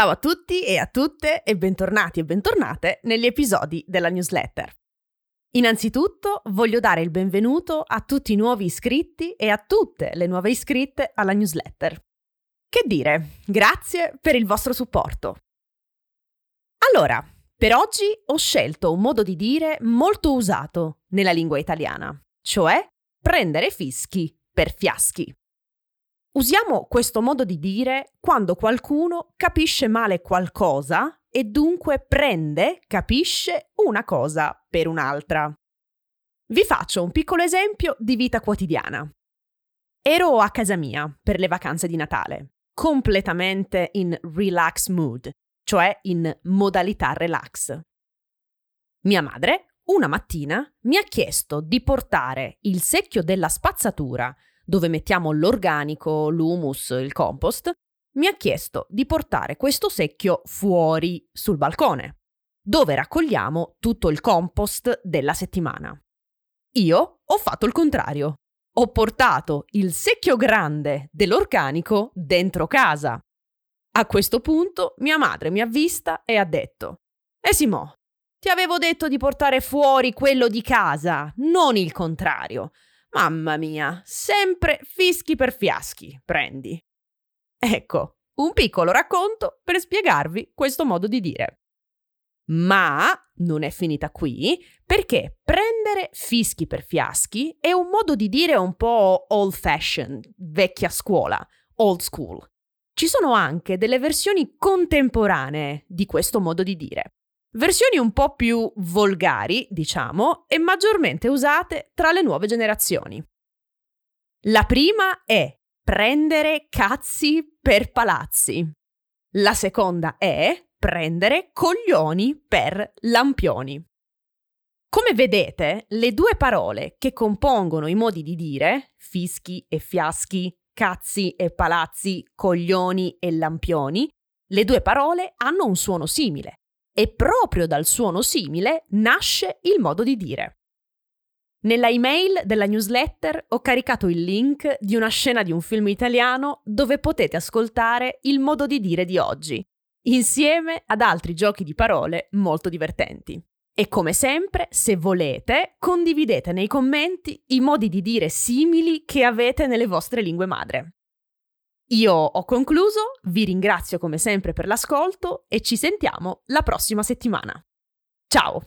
Ciao a tutti e a tutte e bentornati e bentornate negli episodi della newsletter. Innanzitutto voglio dare il benvenuto a tutti i nuovi iscritti e a tutte le nuove iscritte alla newsletter. Che dire, grazie per il vostro supporto. Allora, per oggi ho scelto un modo di dire molto usato nella lingua italiana, cioè prendere fischi per fiaschi. Usiamo questo modo di dire quando qualcuno capisce male qualcosa e dunque prende, capisce una cosa per un'altra. Vi faccio un piccolo esempio di vita quotidiana. Ero a casa mia per le vacanze di Natale, completamente in relax mood, cioè in modalità relax. Mia madre, una mattina, mi ha chiesto di portare il secchio della spazzatura dove mettiamo l'organico, l'humus, il compost, mi ha chiesto di portare questo secchio fuori sul balcone, dove raccogliamo tutto il compost della settimana. Io ho fatto il contrario. Ho portato il secchio grande dell'organico dentro casa. A questo punto mia madre mi ha vista e ha detto: Eh Simo, ti avevo detto di portare fuori quello di casa, non il contrario. Mamma mia, sempre fischi per fiaschi, prendi. Ecco, un piccolo racconto per spiegarvi questo modo di dire. Ma non è finita qui, perché prendere fischi per fiaschi è un modo di dire un po' old fashioned, vecchia scuola, old school. Ci sono anche delle versioni contemporanee di questo modo di dire. Versioni un po' più volgari, diciamo, e maggiormente usate tra le nuove generazioni. La prima è prendere cazzi per palazzi. La seconda è prendere coglioni per lampioni. Come vedete, le due parole che compongono i modi di dire, fischi e fiaschi, cazzi e palazzi, coglioni e lampioni, le due parole hanno un suono simile e proprio dal suono simile nasce il modo di dire. Nella email della newsletter ho caricato il link di una scena di un film italiano dove potete ascoltare il modo di dire di oggi, insieme ad altri giochi di parole molto divertenti. E come sempre, se volete, condividete nei commenti i modi di dire simili che avete nelle vostre lingue madre. Io ho concluso, vi ringrazio come sempre per l'ascolto e ci sentiamo la prossima settimana. Ciao!